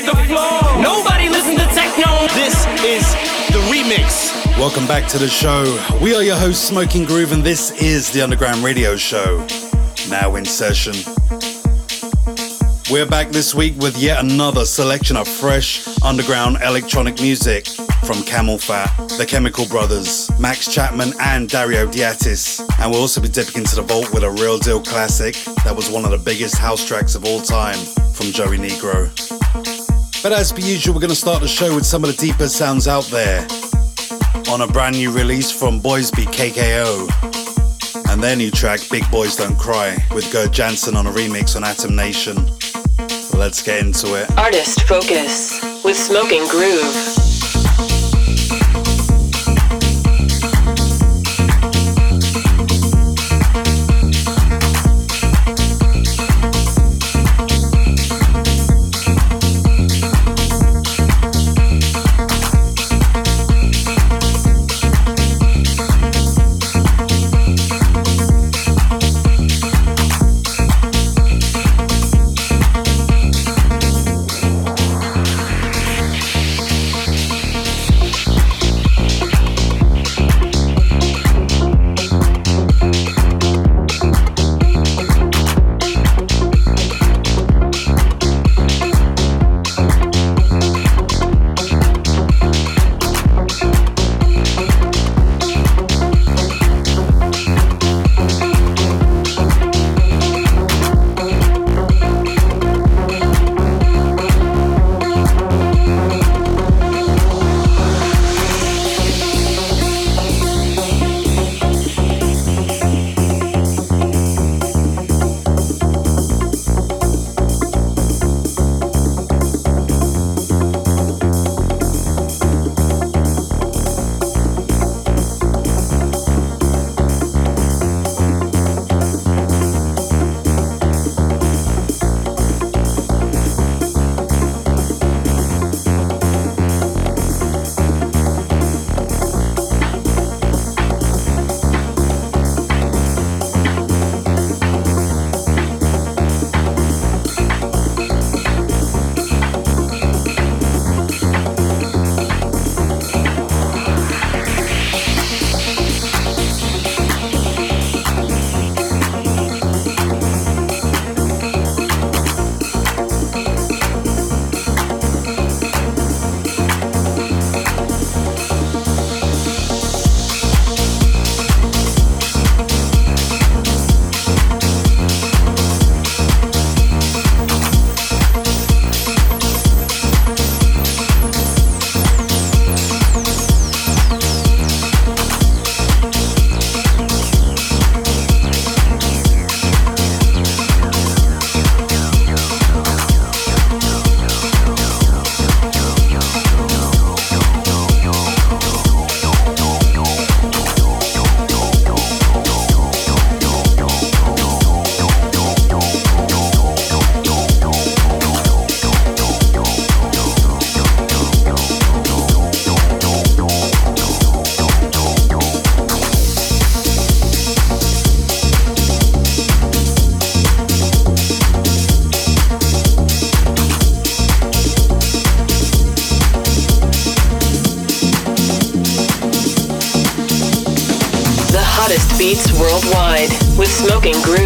Hit the floor. Nobody listen to techno. This is the remix. Welcome back to the show. We are your host, Smoking Groove, and this is the Underground Radio Show. Now in session. We're back this week with yet another selection of fresh underground electronic music from CamelPhat, The Chemical Brothers, Max Chapman, and Dario D'Attis. And we'll also be dipping into the vault with a real deal classic that was one of the biggest house tracks of all time from Joey Negro. But as per usual, we're going to start the show with some of the deeper sounds out there on a brand new release from Boys Be KKO. And their new track, Big Boys Don't Cry, with Gerd Janson on a remix on Atomnation. Let's get into it. Artist Focus with Smoking Groove. Groove.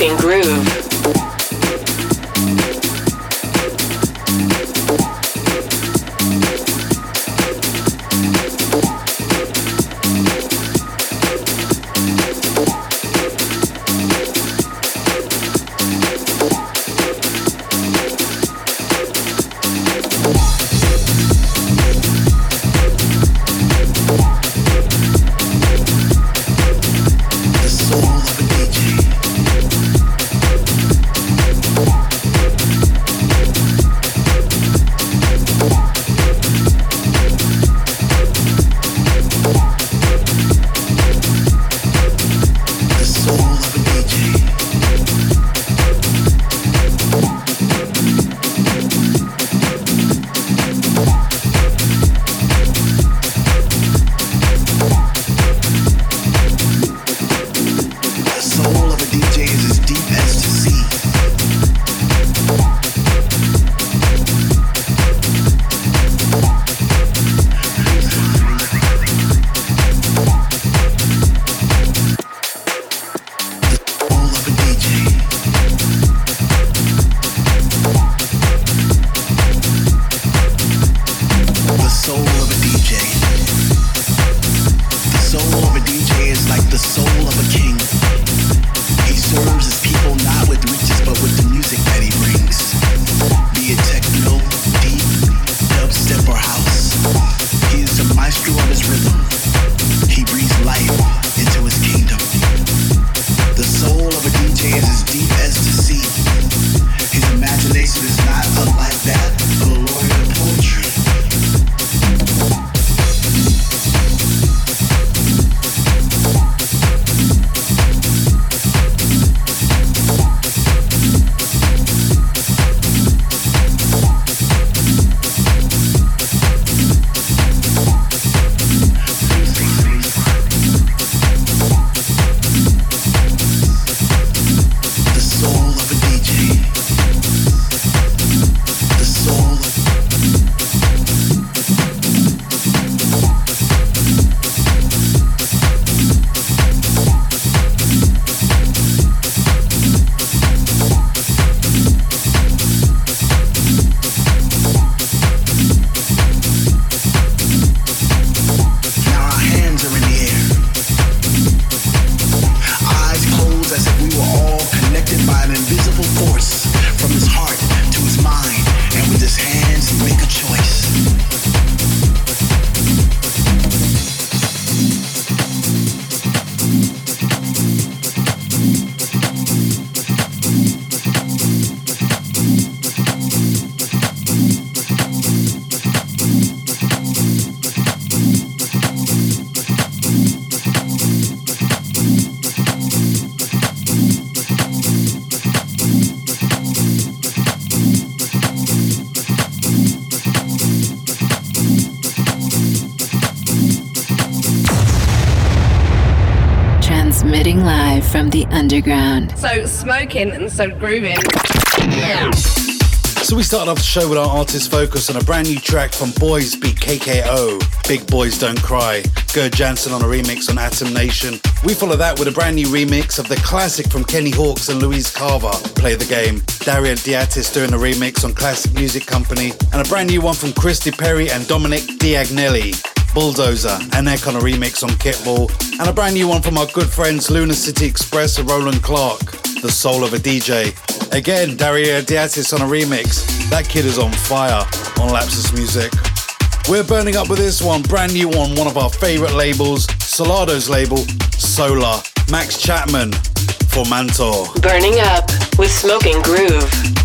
Groove. So smoking and so grooving. So we started off the show with our artist focus on a brand new track from Boys Be KKO, Big Boys Don't Cry, Gerd Janson on a remix on Atomnation. We follow that with a brand new remix of the classic from Kenny Hawkes and Louise Carver, Play the Game. Dario D'Attis doing a remix on Classic Music Company, and a brand new one from Christy Perry and Dominic Diagnelli, Bulldozer, and Eck on a remix on Kitball, and a brand new one from our good friends Luna City Express and Roland Clark, The Soul of a DJ. Again, Dario D'Attis on a remix. That kid is on fire on Lapsus Music. We're burning up with this one, brand new on one of our favorite labels, Solardo's label, Sola. Max Chapman for Mantor. Burning up with Smoking Groove.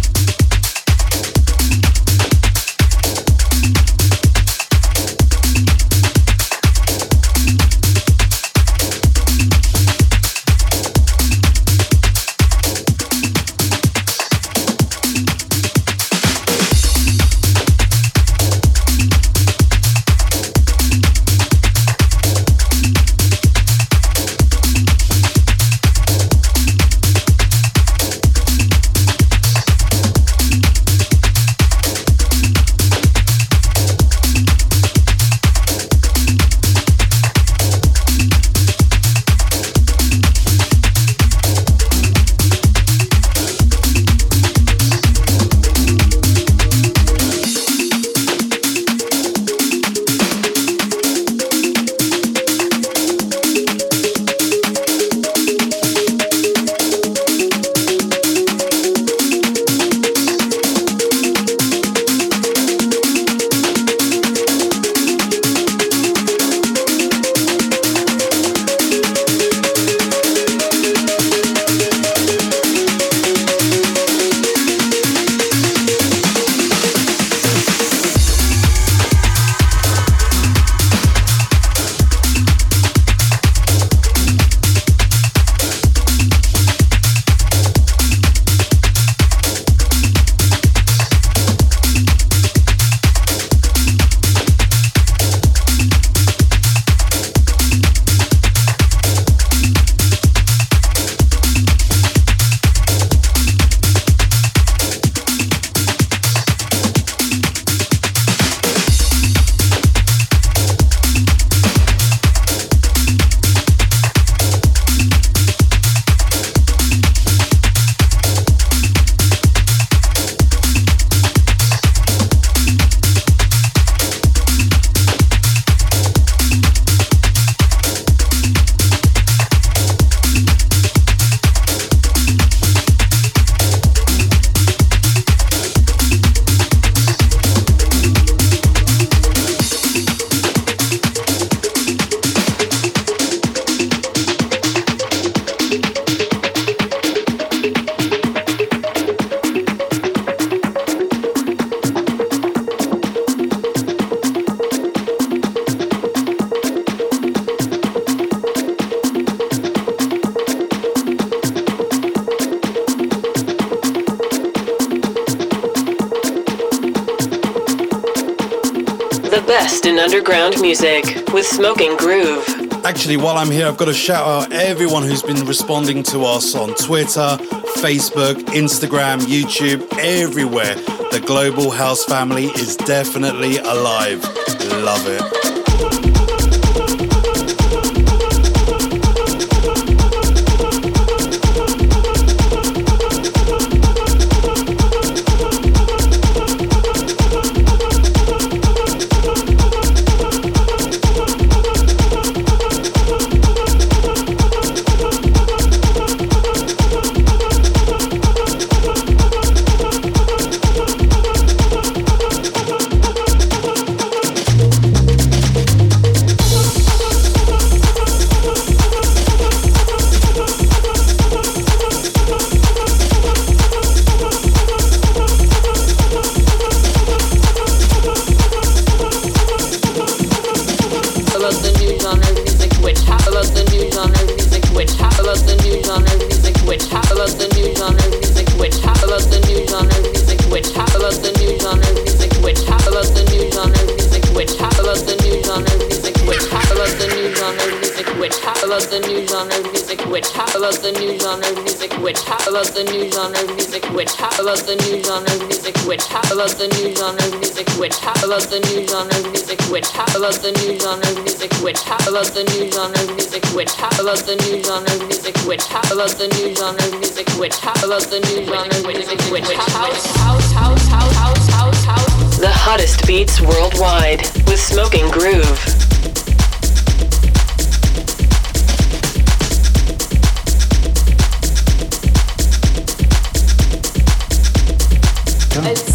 Underground music with Smoking Groove. Actually, while I'm here, I've got to shout out everyone who's been responding to us on Twitter, Facebook, Instagram, YouTube, everywhere. The Global House family is definitely alive. Love it. How about the new genre of music? Which? How about the new genre of music? Which? How about the new genre of music? Which? How about the new genre of music? Which? How about the new genre of music? Which? How about the new genre of music? Which? How about the new genre of music? Which? How about the new genre of music? Which? How about the new genre of music? Which? How about the new genre of music? Which? How about the new genre of music? Which? House, house, house, house, house, house. The hottest beats worldwide with Smoking Groove. It's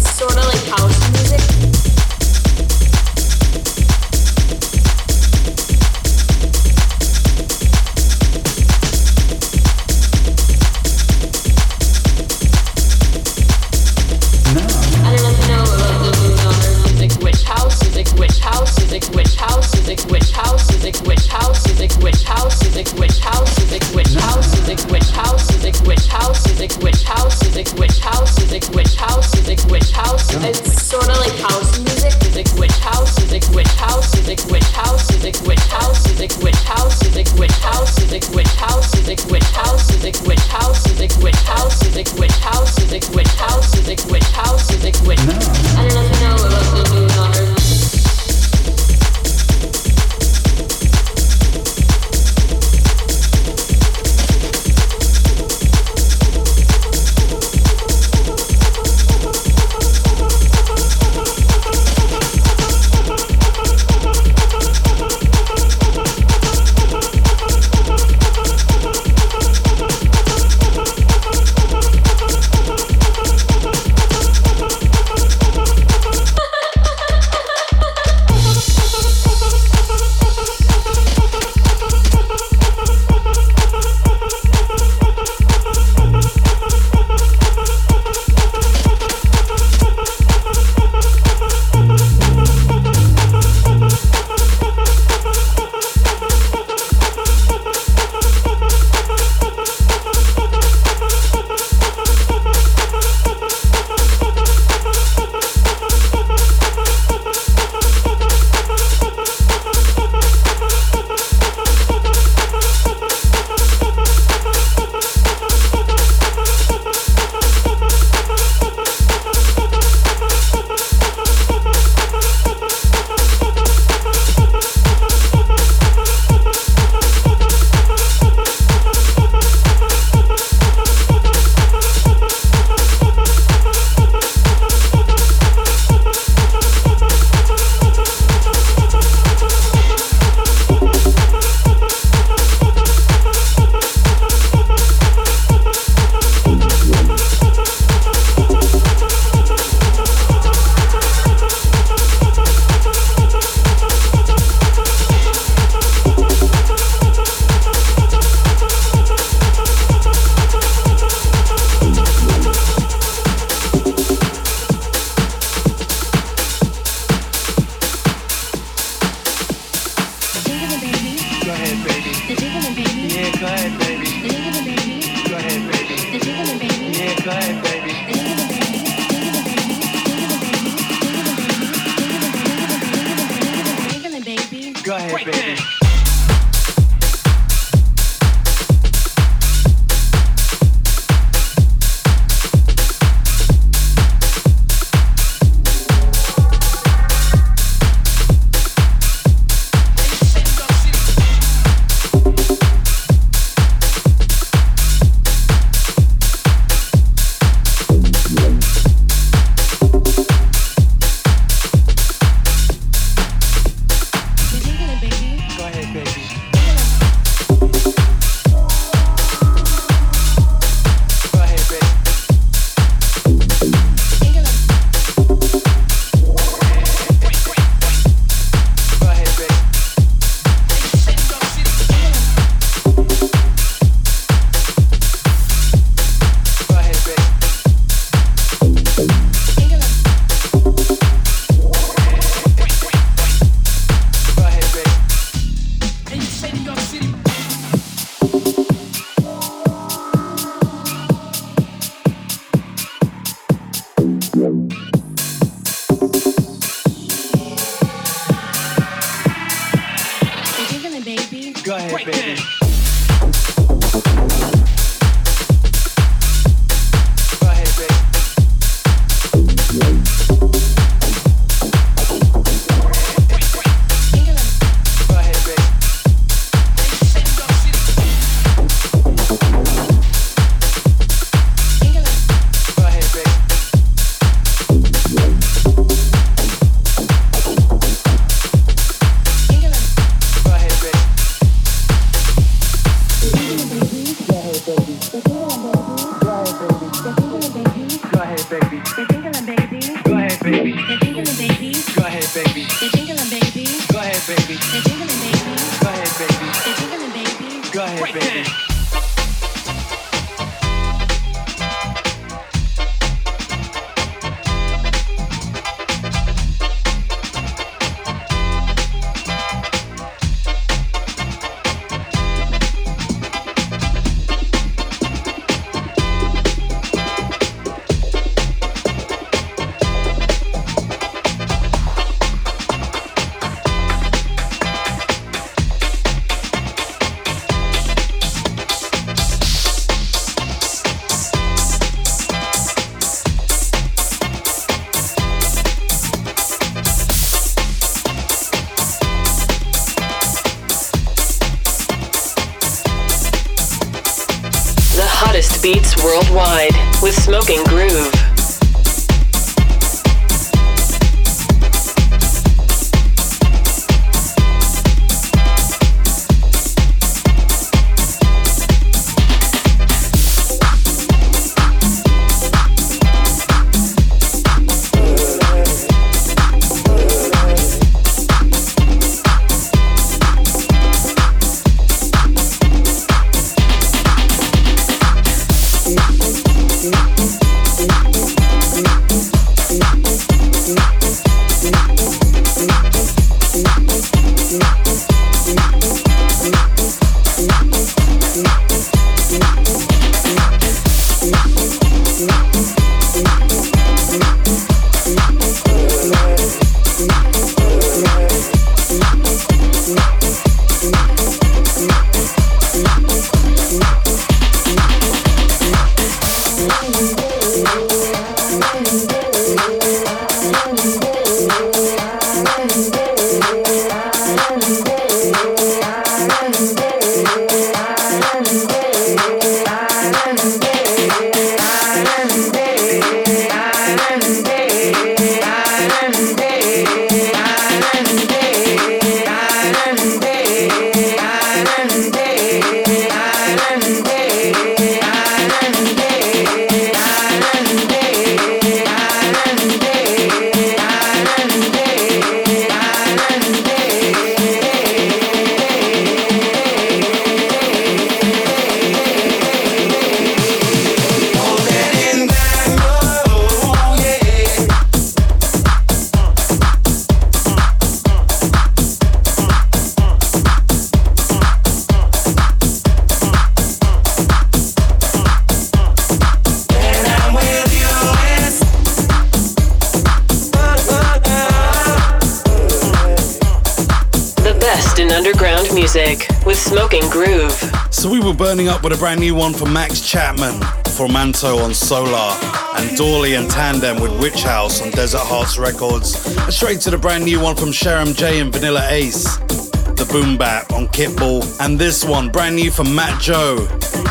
burning up with a brand new one from Max Chapman, Formanto on Sola, and Dawley and Tandem with Witch House on Desert Hearts Records. And straight to the brand new one from Sharam Jey and Vanilla Ace, The Boom Bap on Kitball, and this one brand new from Mat.Joe,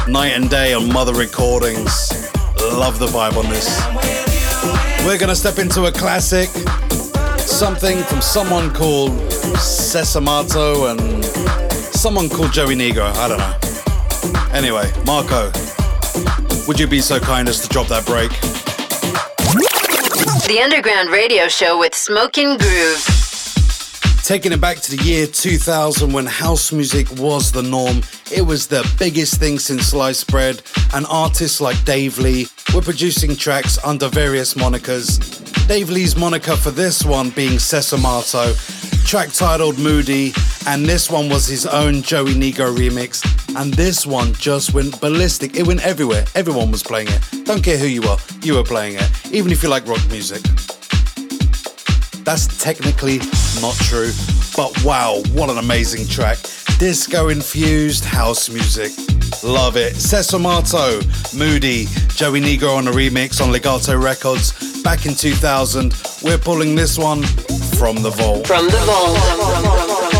Night and Day on Mother Recordings. Love the vibe on this. We're gonna step into a classic, something from someone called Sessomatto and someone called Joey Negro. I don't know. Anyway, Marco, would you be so kind as to drop that break? The Underground Radio Show with Smoking Groove. Taking it back to the year 2000 when house music was the norm, it was the biggest thing since sliced bread, and artists like Dave Lee were producing tracks under various monikers. Dave Lee's moniker for this one being Sessomatto, track titled Moody, and this one was his own Joey Negro remix and this one just went ballistic. It went everywhere. Everyone was playing it. Don't care who you are, you were playing it, even if you like rock music. That's technically not true, but wow, what an amazing track. disco infused house music. Love it. Sessomatto, Moody, Joey Negro on a remix on Legato Records back in 2000. We're pulling this one from the vault. From the vault.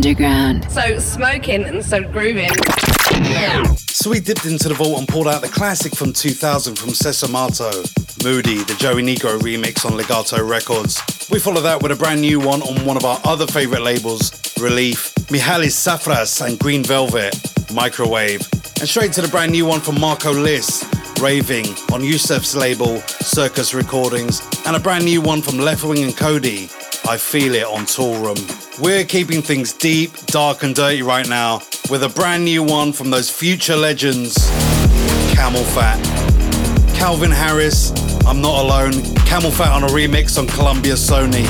Underground. So smoking and so grooving. So we dipped into the vault and pulled out the classic from 2000 from Sessomatto, Moody, the Joey Negro remix on Legato Records. We followed that with a brand new one on one of our other favorite labels, Relief, Mihalis Safras and Green Velvet, Microwave. And straight to the brand new one from Marco Lys, Raving, on Yousef's label, Circus Recordings, and a brand new one from Leftwing and Kody, I Feel It on Toolroom. We're keeping things deep, dark, and dirty right now with a brand new one from those future legends CamelPhat. Calvin Harris, I'm Not Alone, CamelPhat on a remix on Columbia Sony.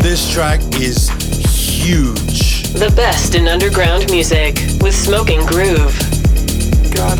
This track is huge. The best in underground music with Smoking Groove. God,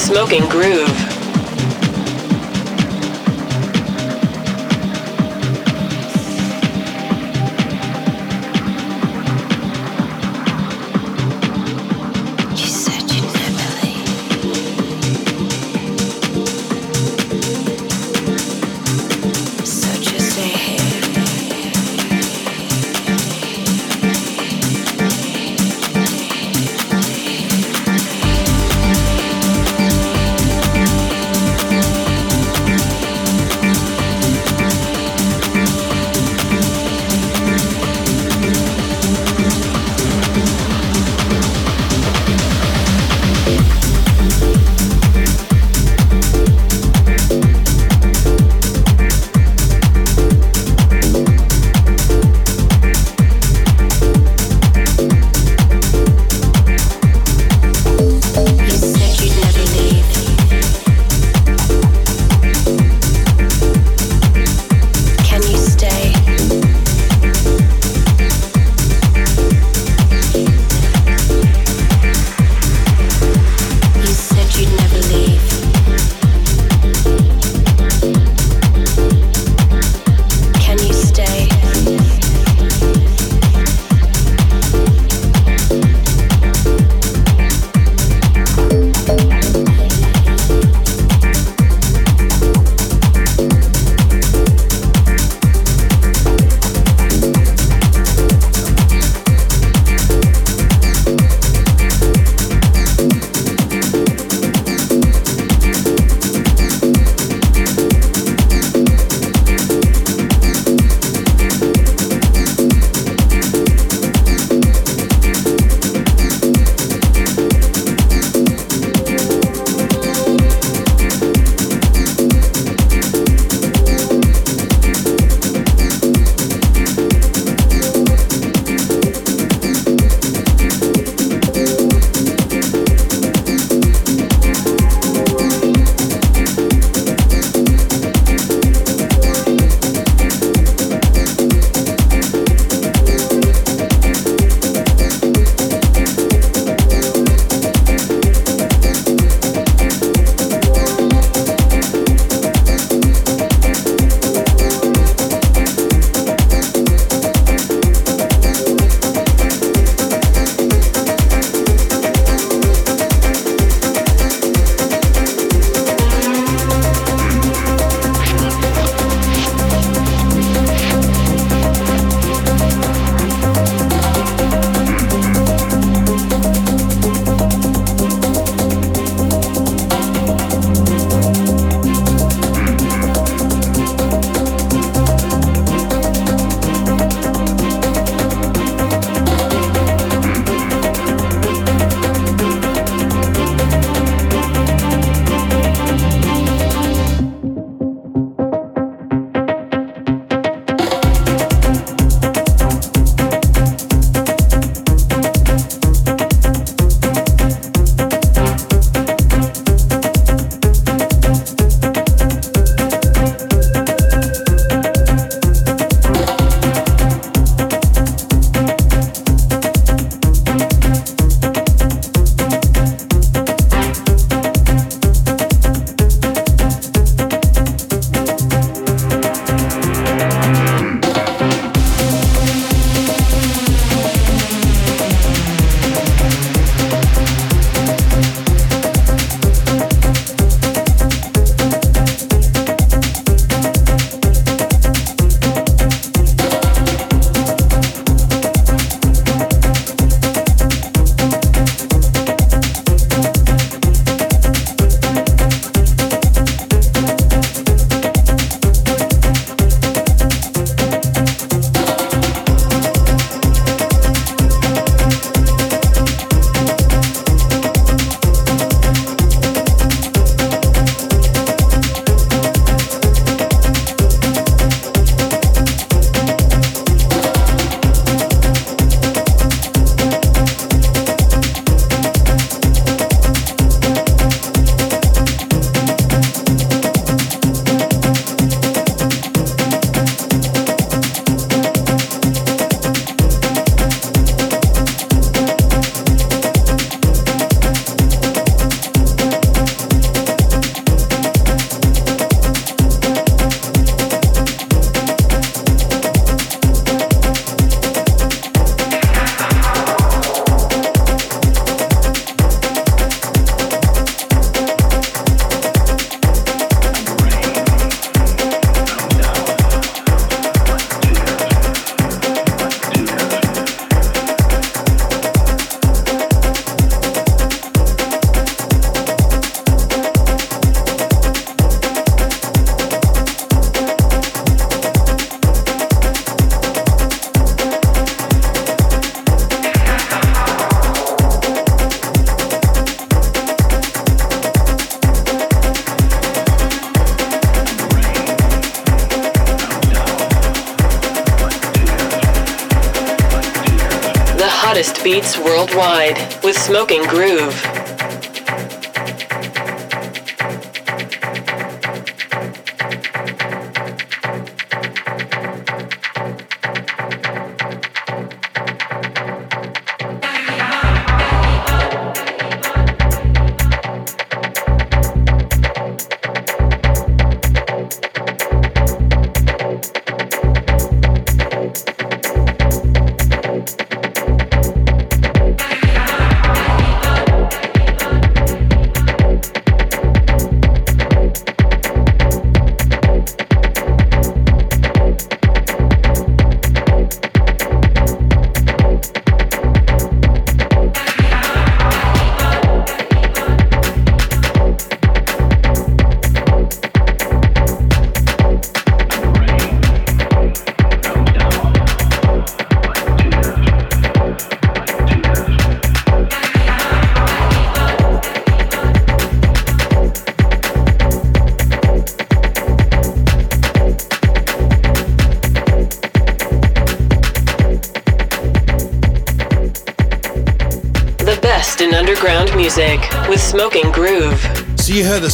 Smoking Groove.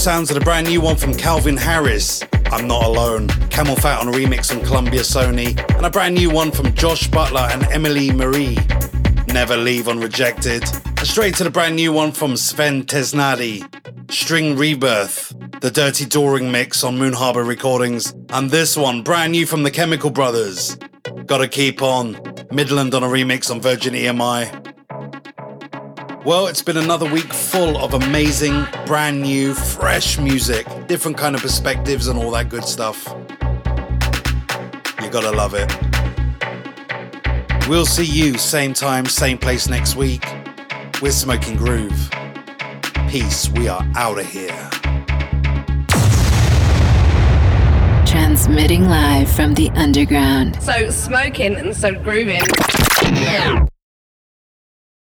Sounds of the brand new one from Calvin Harris. I'm Not Alone. CamelPhat on a remix on Columbia Sony. And a brand new one from Josh Butler and Emily Marie. Never Leave on Rejected. And straight to the brand new one from Sven Tasnadi. String Rebirth. The Dirty Doering mix on Moon Harbour Recordings. And this one, brand new from the Chemical Brothers. Gotta keep on. Midland on a remix on Virgin EMI. Well, it's been another week full of amazing, brand new, fresh music, different kind of perspectives and all that good stuff. You gotta love it. We'll see you same time, same place next week. We're Smoking Groove. Peace, we are out of here. Transmitting live from the underground. So smoking and so grooving. Yeah.